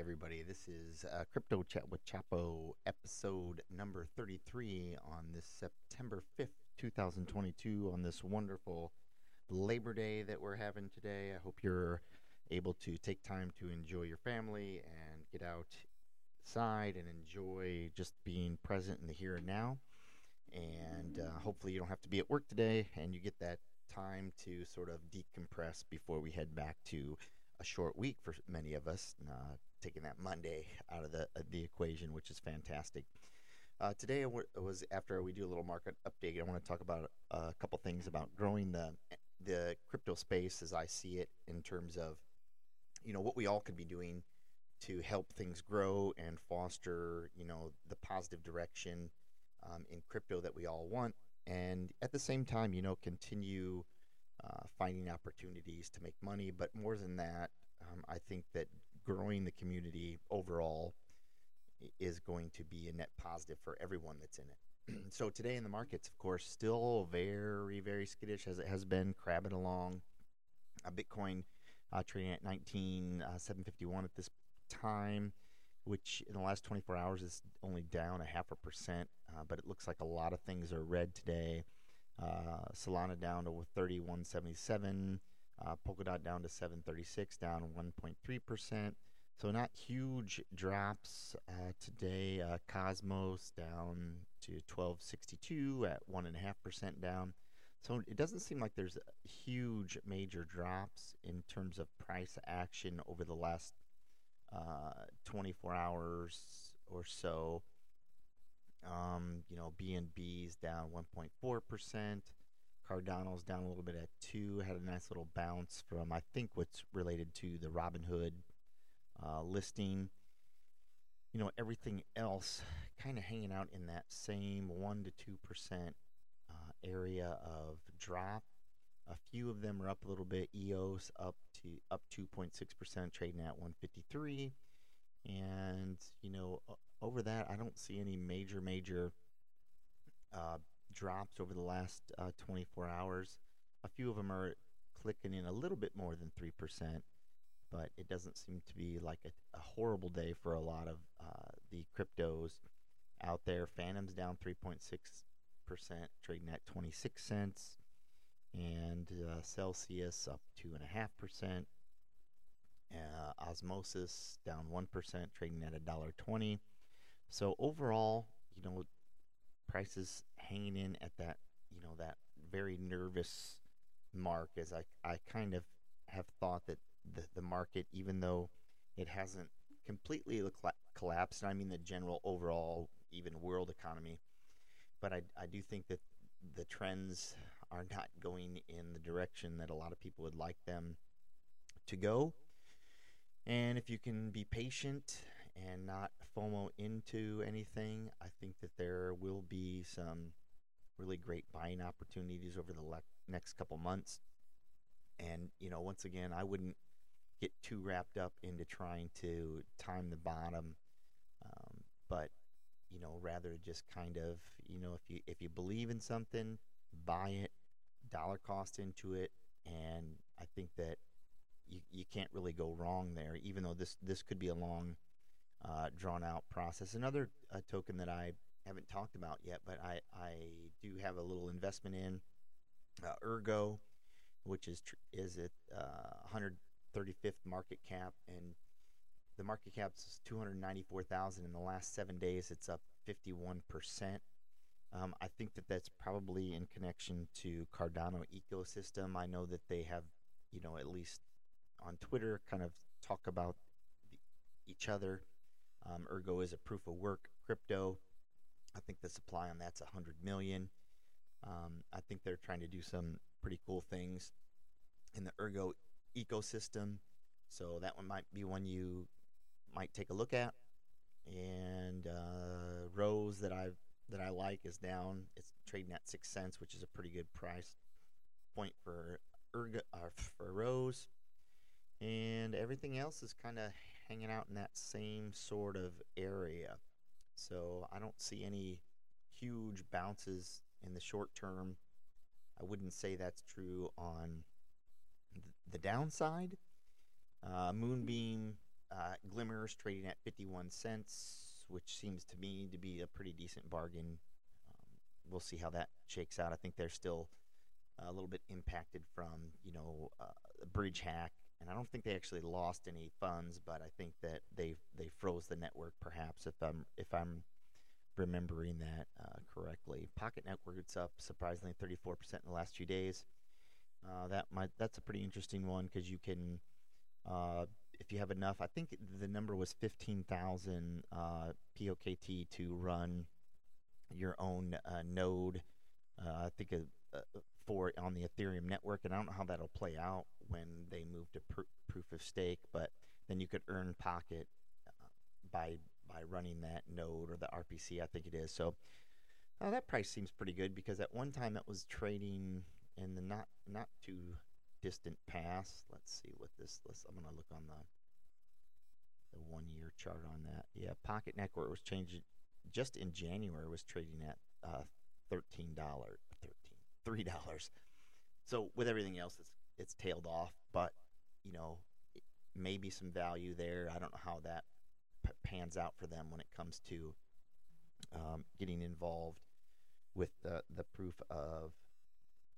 everybody. This is uh, Crypto Chat with Chapo, episode number 33 on this September 5th, 2022, on this wonderful Labor Day that we're having today. I hope you're able to take time to enjoy your family and get outside and enjoy just being present in the here and now. And uh, hopefully, you don't have to be at work today and you get that time to sort of decompress before we head back to a short week for many of us, taking that Monday out of the uh, the equation, which is fantastic. Uh, today was after we do a little market update. I want to talk about a couple things about growing the the crypto space as I see it in terms of you know what we all could be doing to help things grow and foster you know the positive direction um, in crypto that we all want, and at the same time you know continue uh, finding opportunities to make money. But more than that, um, I think that growing the community overall is going to be a net positive for everyone that's in it. so today in the markets, of course, still very, very skittish as it has been, crabbing along. Uh, Bitcoin uh, trading at 19,751 uh, at this time, which in the last 24 hours is only down a half a percent. Uh, but it looks like a lot of things are red today. Uh, Solana down to 3177. Uh, Polkadot down to 736, down 1.3%. So not huge drops uh, today. Uh, Cosmos down to 1262 at 1.5% down. So it doesn't seem like there's huge major drops in terms of price action over the last uh, 24 hours or so. Um, you know, BNB is down 1.4%. Cardano's down a little bit at 2. Had a nice little bounce from, I think, what's related to the Robinhood uh, listing. You know, everything else kind of hanging out in that same 1 to 2% uh, area of drop. A few of them are up a little bit. EOS up to up 2.6%, trading at 153. And, you know, over that, I don't see any major, major uh, drops over the last uh, 24 hours. A few of them are clicking in a little bit more than 3%, but it doesn't seem to be like a, a horrible day for a lot of uh, the cryptos out there. Fantom's down 3.6%, trading at 26 cents. And uh, Celsius up 2.5%. Uh, Osmosis down 1%, trading at $1.20. So overall, you know, prices hanging in at that, you know, that very nervous mark as I, I kind of have thought that the, the market, even though it hasn't completely collapsed, I mean the general overall, even world economy, but I, I do think that the trends are not going in the direction that a lot of people would like them to go. And if you can be patient and not FOMO into anything, I think that there will be some really great buying opportunities over the le- next couple months. And, you know, once again, I wouldn't get too wrapped up into trying to time the bottom, um, but, you know, rather just kind of, you know, if you if you believe in something, buy it, dollar cost into it, and I think that you, you can't really go wrong there, even though this this could be a long uh, drawn out process. Another uh, token that I haven't talked about yet, but I, I do have a little investment in uh, Ergo, which is tr- is at 135th uh, market cap, and the market cap is 294,000. In the last seven days, it's up 51 percent. Um, I think that that's probably in connection to Cardano ecosystem. I know that they have, you know, at least on Twitter, kind of talk about each other um, Ergo is a proof of work crypto. I think the supply on that's 100 million. Um, I think they're trying to do some pretty cool things in the Ergo ecosystem. So that one might be one you might take a look at. And uh, Rose that I that I like is down. It's trading at six cents, which is a pretty good price point for Ergo uh, for Rose. And everything else is kind of hanging out in that same sort of area. So I don't see any huge bounces in the short term. I wouldn't say that's true on the downside. Uh, Moonbeam uh, Glimmers trading at 51 cents, which seems to me to be a pretty decent bargain. Um, we'll see how that shakes out. I think they're still a little bit impacted from, you know, uh, bridge hack, I don't think they actually lost any funds, but I think that they they froze the network, perhaps if I'm if I'm remembering that uh, correctly. Pocket Network it's up surprisingly 34% in the last few days. Uh, that might that's a pretty interesting one because you can, uh, if you have enough, I think the number was 15,000 uh, POKT to run your own uh, node. Uh, I think for on the Ethereum network, and I don't know how that'll play out when they move to pr- proof of stake, but then you could earn Pocket by by running that node or the RPC, I think it is. So uh, that price seems pretty good because at one time it was trading in the not not too distant past. Let's see what this. Let's, I'm gonna look on the the one year chart on that. Yeah, Pocket Network was changing just in January. Was trading at uh, thirteen dollars, thirteen three dollars. So with everything else, it's it's tailed off, but you know maybe some value there. I don't know how that p- pans out for them when it comes to um, getting involved with the the proof of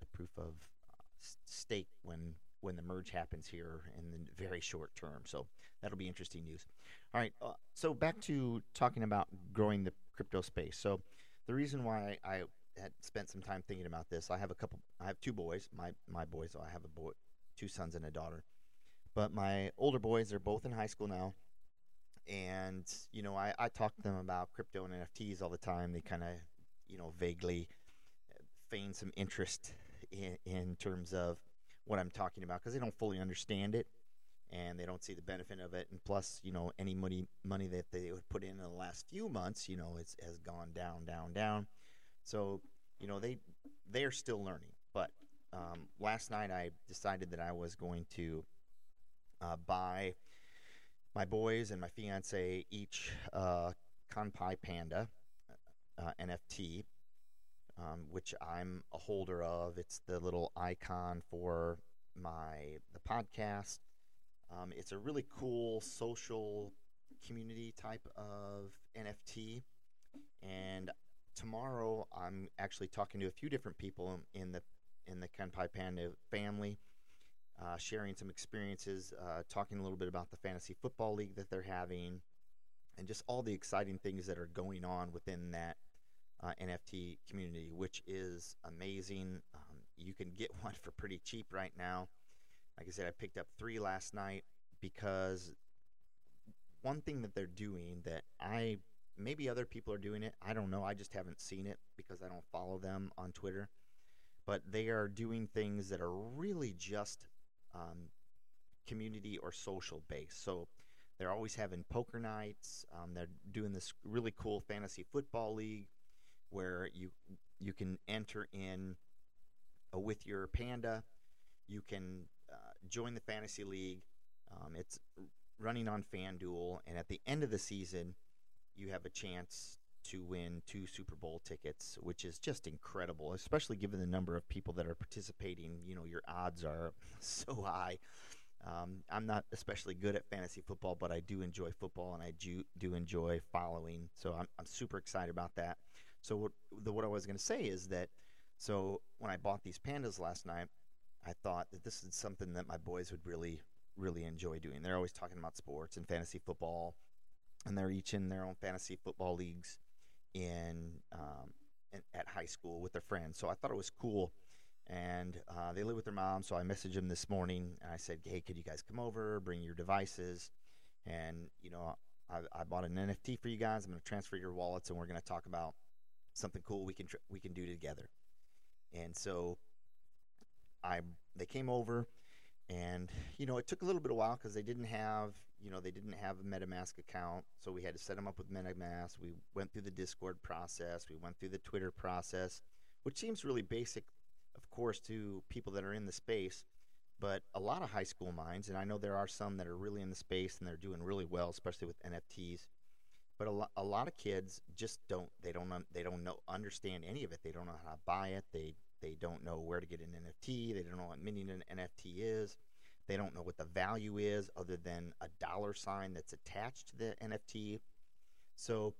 the proof of uh, stake when when the merge happens here in the very short term. So that'll be interesting news. All right, uh, so back to talking about growing the crypto space. So the reason why I had spent some time thinking about this, I have a couple. I have two boys. My my boys. I have a boy, two sons and a daughter. But my older boys are both in high school now and you know I, I talk to them about crypto and nfts all the time they kind of you know vaguely feign some interest in, in terms of what i'm talking about because they don't fully understand it and they don't see the benefit of it and plus you know any money money that they would put in in the last few months you know it's has gone down down down so you know they they're still learning but um, last night i decided that i was going to uh, buy my boys and my fiance each uh, Kanpai Panda uh, NFT, um, which I'm a holder of. It's the little icon for my the podcast. Um, it's a really cool social community type of NFT, and tomorrow I'm actually talking to a few different people in the in the Kanpai Panda family uh, sharing some experiences, uh, talking a little bit about the fantasy football league that they're having, and just all the exciting things that are going on within that uh, NFT community, which is amazing. Um, you can get one for pretty cheap right now. Like I said, I picked up three last night because one thing that they're doing that I maybe other people are doing it. I don't know. I just haven't seen it because I don't follow them on Twitter. But they are doing things that are really just um, community or social base. So they're always having poker nights. Um, they're doing this really cool fantasy football league where you you can enter in uh, with your panda. You can uh, join the fantasy league. Um, it's running on FanDuel, and at the end of the season, you have a chance to win two Super Bowl tickets, which is just incredible, especially given the number of people that are participating. You know, your odds are so high. Um, I'm not especially good at fantasy football, but I do enjoy football and I do, do enjoy following. So I'm, I'm super excited about that. So what, the, what I was going to say is that so when I bought these pandas last night, I thought that this is something that my boys would really really enjoy doing. They're always talking about sports and fantasy football, and they're each in their own fantasy football leagues in, um, in at high school with their friends. So I thought it was cool. And uh, they live with their mom, so I messaged them this morning and I said, "Hey, could you guys come over, bring your devices, and you know, I, I bought an NFT for you guys. I'm going to transfer your wallets, and we're going to talk about something cool we can tr- we can do together." And so I they came over, and you know, it took a little bit of while because they didn't have you know, they didn't have a MetaMask account, so we had to set them up with MetaMask. We went through the Discord process, we went through the Twitter process, which seems really basic, of course, to people that are in the space. But a lot of high school minds, and I know there are some that are really in the space and they're doing really well, especially with NFTs. But a, lo- a lot of kids just don't they don't un- they don't know understand any of it. They don't know how to buy it. They they don't know where to get an NFT. They don't know what minting an NFT is They don't know what the value is other than a dollar sign that's attached to the NFT. So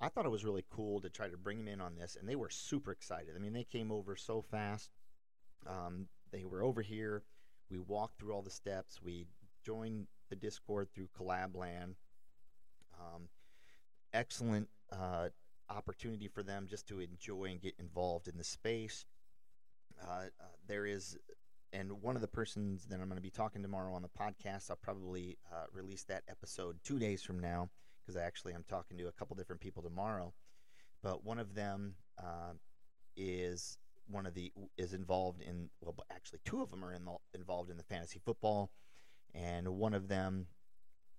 I thought it was really cool to try to bring them in on this, and they were super excited. I mean, they came over so fast. Um, they were over here. We walked through all the steps. We joined the Discord through Collab.Land. Um, excellent uh, opportunity for them just to enjoy and get involved in the space. Uh, uh, there is, and one of the persons that I'm going to be talking tomorrow on the podcast, I'll probably uh, release that episode two days from now because I actually I'm talking to a couple different people tomorrow. But one of them uh, is one of the is involved in well, actually two of them are in, involved in the fantasy football, and one of them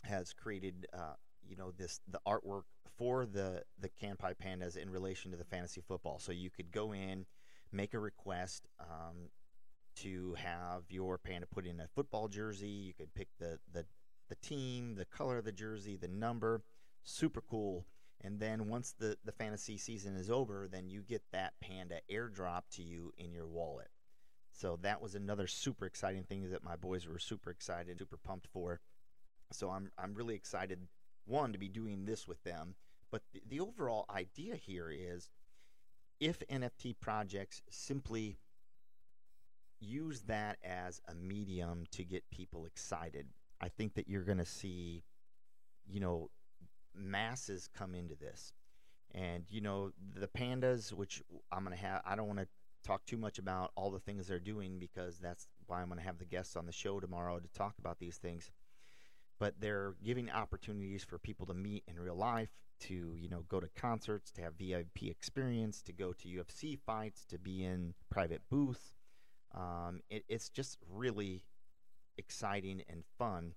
has created uh, you know this the artwork for the the Kanpai pandas in relation to the fantasy football. So you could go in, make a request um, to have your panda put in a football jersey. You could pick the the the team, the color of the jersey, the number. Super cool. And then once the, the fantasy season is over, then you get that panda airdrop to you in your wallet. So that was another super exciting thing that my boys were super excited, super pumped for. So I'm I'm really excited one to be doing this with them, but the, the overall idea here is if NFT projects simply use that as a medium to get people excited, I think that you're going to see, you know, masses come into this. And, you know, the pandas, which I'm going to have, I don't want to talk too much about all the things they're doing because that's why I'm going to have the guests on the show tomorrow to talk about these things. But they're giving opportunities for people to meet in real life, to, you know, go to concerts, to have VIP experience, to go to UFC fights, to be in private booths. Um, it, it's just really exciting and fun.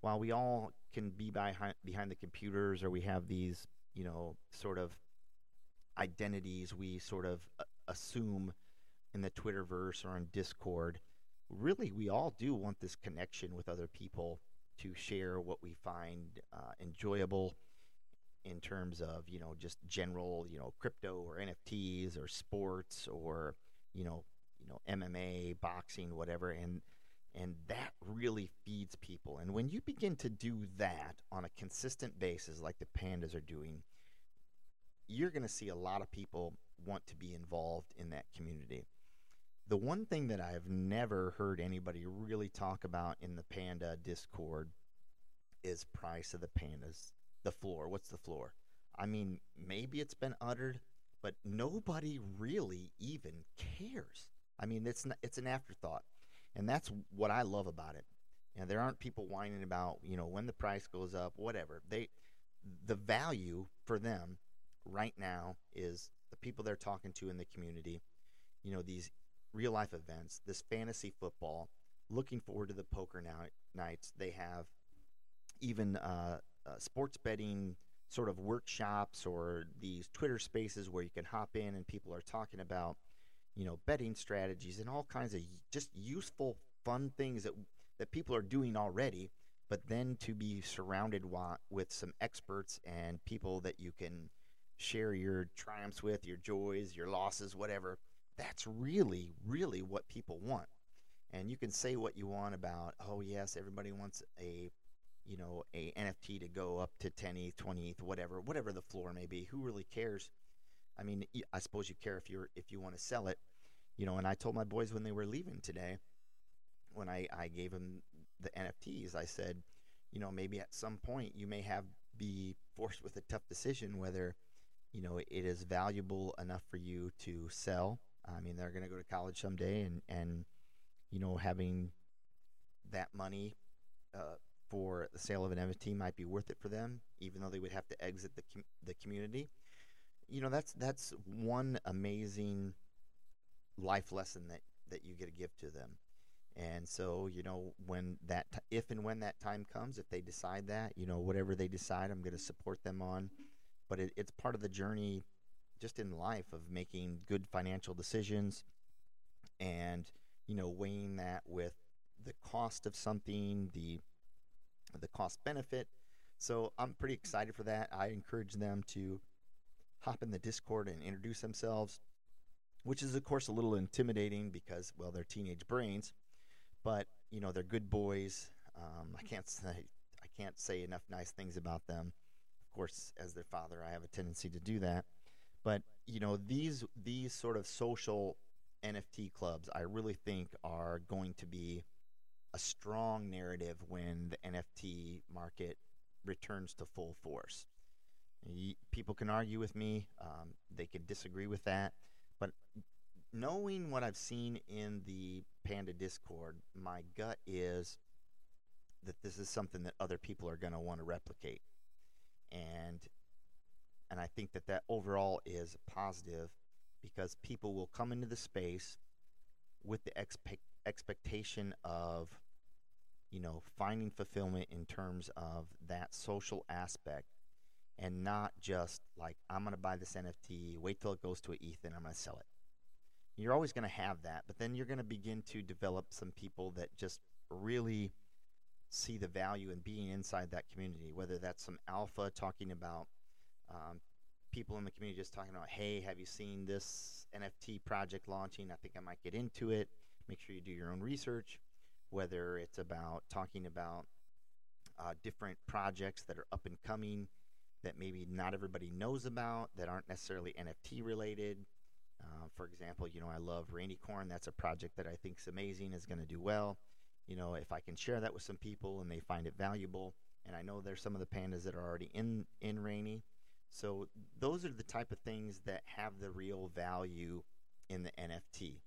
While we all can be behind behind the computers or we have these you know sort of identities we sort of uh, assume in the Twitterverse or on Discord, really we all do want this connection with other people to share what we find uh, enjoyable in terms of you know just general you know crypto or NFTs or sports or you know you know MMA, boxing, whatever, and and that really feeds people. And when you begin to do that on a consistent basis, like the pandas are doing, you're going to see a lot of people want to be involved in that community. The one thing that I've never heard anybody really talk about in the panda Discord is price of the pandas. The floor. What's the floor? I mean, maybe it's been uttered, but nobody really even cares. I mean, it's not, it's an afterthought. And that's what I love about it. And there aren't people whining about, you know, when the price goes up, whatever. They the value for them right now is the people they're talking to in the community, you know, these real life events, this fantasy football, looking forward to the poker now, nights. They have even uh, uh, sports betting sort of workshops or these Twitter spaces where you can hop in and people are talking about you know, betting strategies and all kinds of just useful, fun things that that people are doing already. But then to be surrounded wa- with some experts and people that you can share your triumphs with, your joys, your losses, whatever. That's really, really what people want. And you can say what you want about, oh yes, everybody wants a, you know, a NFT to go up to 10 ETH, 20 ETH, whatever, whatever the floor may be. Who really cares? I mean, I suppose you care if you're if you want to sell it, you know. And I told my boys when they were leaving today, when I I gave them the NFTs, I said, you know, maybe at some point you may have be forced with a tough decision whether, you know, it is valuable enough for you to sell. I mean, they're going to go to college someday, and and you know, having that money uh, for the sale of an NFT might be worth it for them, even though they would have to exit the com- the community you know that's that's one amazing life lesson that that you get to give to them. And so you know when that t- if and when that time comes if they decide that you know whatever they decide i'm going to support them on. But it, it's part of the journey just in life of making good financial decisions and you know weighing that with the cost of something the the cost benefit. So i'm pretty excited for that. I encourage them to hop in the Discord and introduce themselves, which is, of course, a little intimidating because, well, they're teenage brains. but you know they're good boys. Um, I can't say I can't say enough nice things about them. Of course, as their father, I have a tendency to do that. But you know these these sort of social NFT clubs, I really think are going to be a strong narrative when the NFT market returns to full force. People can argue with me, um, they could disagree with that, but knowing what I've seen in the Panda Discord, my gut is that this is something that other people are going to want to replicate, and and I think that that overall is positive because people will come into the space with the expect expectation of you know finding fulfillment in terms of that social aspect and not just like I'm going to buy this NFT, wait till it goes to an ETH, and I'm going to sell it. You're always going to have that, but then you're going to begin to develop some people that just really see the value in being inside that community, whether that's some alpha talking about um, people in the community just talking about, hey, have you seen this NFT project launching? I think I might get into it. Make sure you do your own research, whether it's about talking about uh, different projects that are up and coming that maybe not everybody knows about that aren't necessarily NFT related. Uh, for example, you know, I love Rainicorn. That's a project that I think is amazing, is going to do well. You know, if I can share that with some people and they find it valuable, and I know there's some of the pandas that are already in in Raini, so those are the type of things that have the real value in the NFT.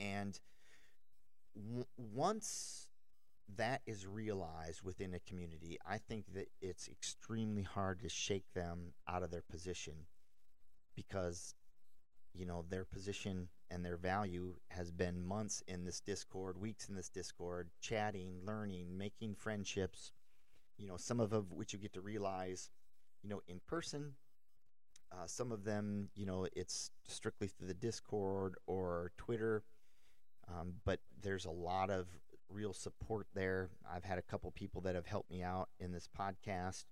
And w- once that is realized within a community, I think that it's extremely hard to shake them out of their position because you know their position and their value has been months in this discord weeks in this discord chatting learning making friendships you know some of which you get to realize you know in person. Uh, some of them you know it's strictly through the discord or twitter um, but there's a lot of real support there. I've had a couple people that have helped me out in this podcast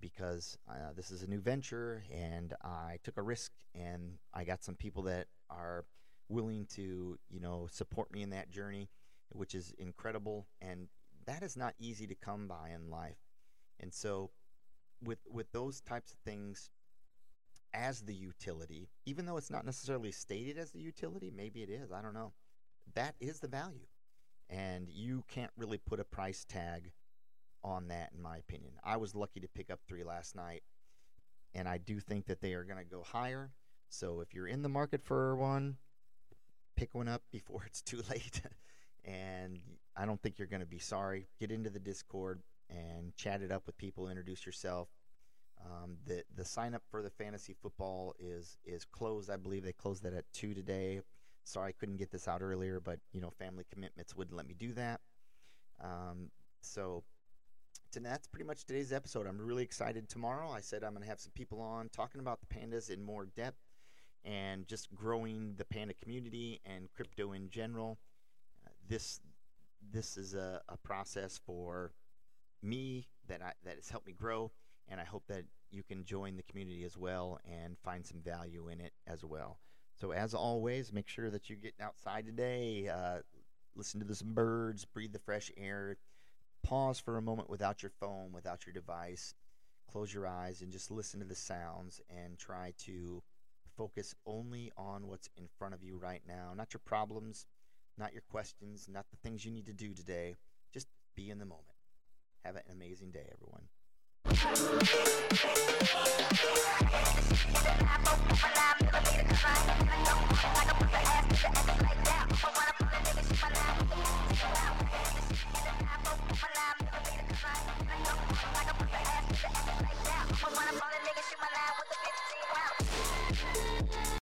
because uh, this is a new venture and I took a risk and I got some people that are willing to, you know, support me in that journey, which is incredible and that is not easy to come by in life. And so with with those types of things as the utility, even though it's not necessarily stated as the utility, maybe it is, I don't know. That is the value and you can't really put a price tag on that in my opinion. I was lucky to pick up 3 last night and I do think that they are going to go higher. So if you're in the market for one, pick one up before it's too late. and I don't think you're going to be sorry. Get into the Discord and chat it up with people, introduce yourself. Um, the the sign up for the fantasy football is is closed. I believe they closed that at two today. Sorry I couldn't get this out earlier, but you know, family commitments wouldn't let me do that. Um, so that's pretty much today's episode. I'm really excited tomorrow. I said I'm going to have some people on talking about the pandas in more depth and just growing the panda community and crypto in general. Uh, this this is a, a process for me that I, that has helped me grow, and I hope that you can join the community as well and find some value in it as well. So, as always, make sure that you get outside today, uh, listen to some birds, breathe the fresh air, pause for a moment without your phone, without your device, close your eyes, and just listen to the sounds and try to focus only on what's in front of you right now. Not your problems, not your questions, not the things you need to do today. Just be in the moment. Have an amazing day, everyone. I'm pulling, nigga, she my line. She the 9 4 my.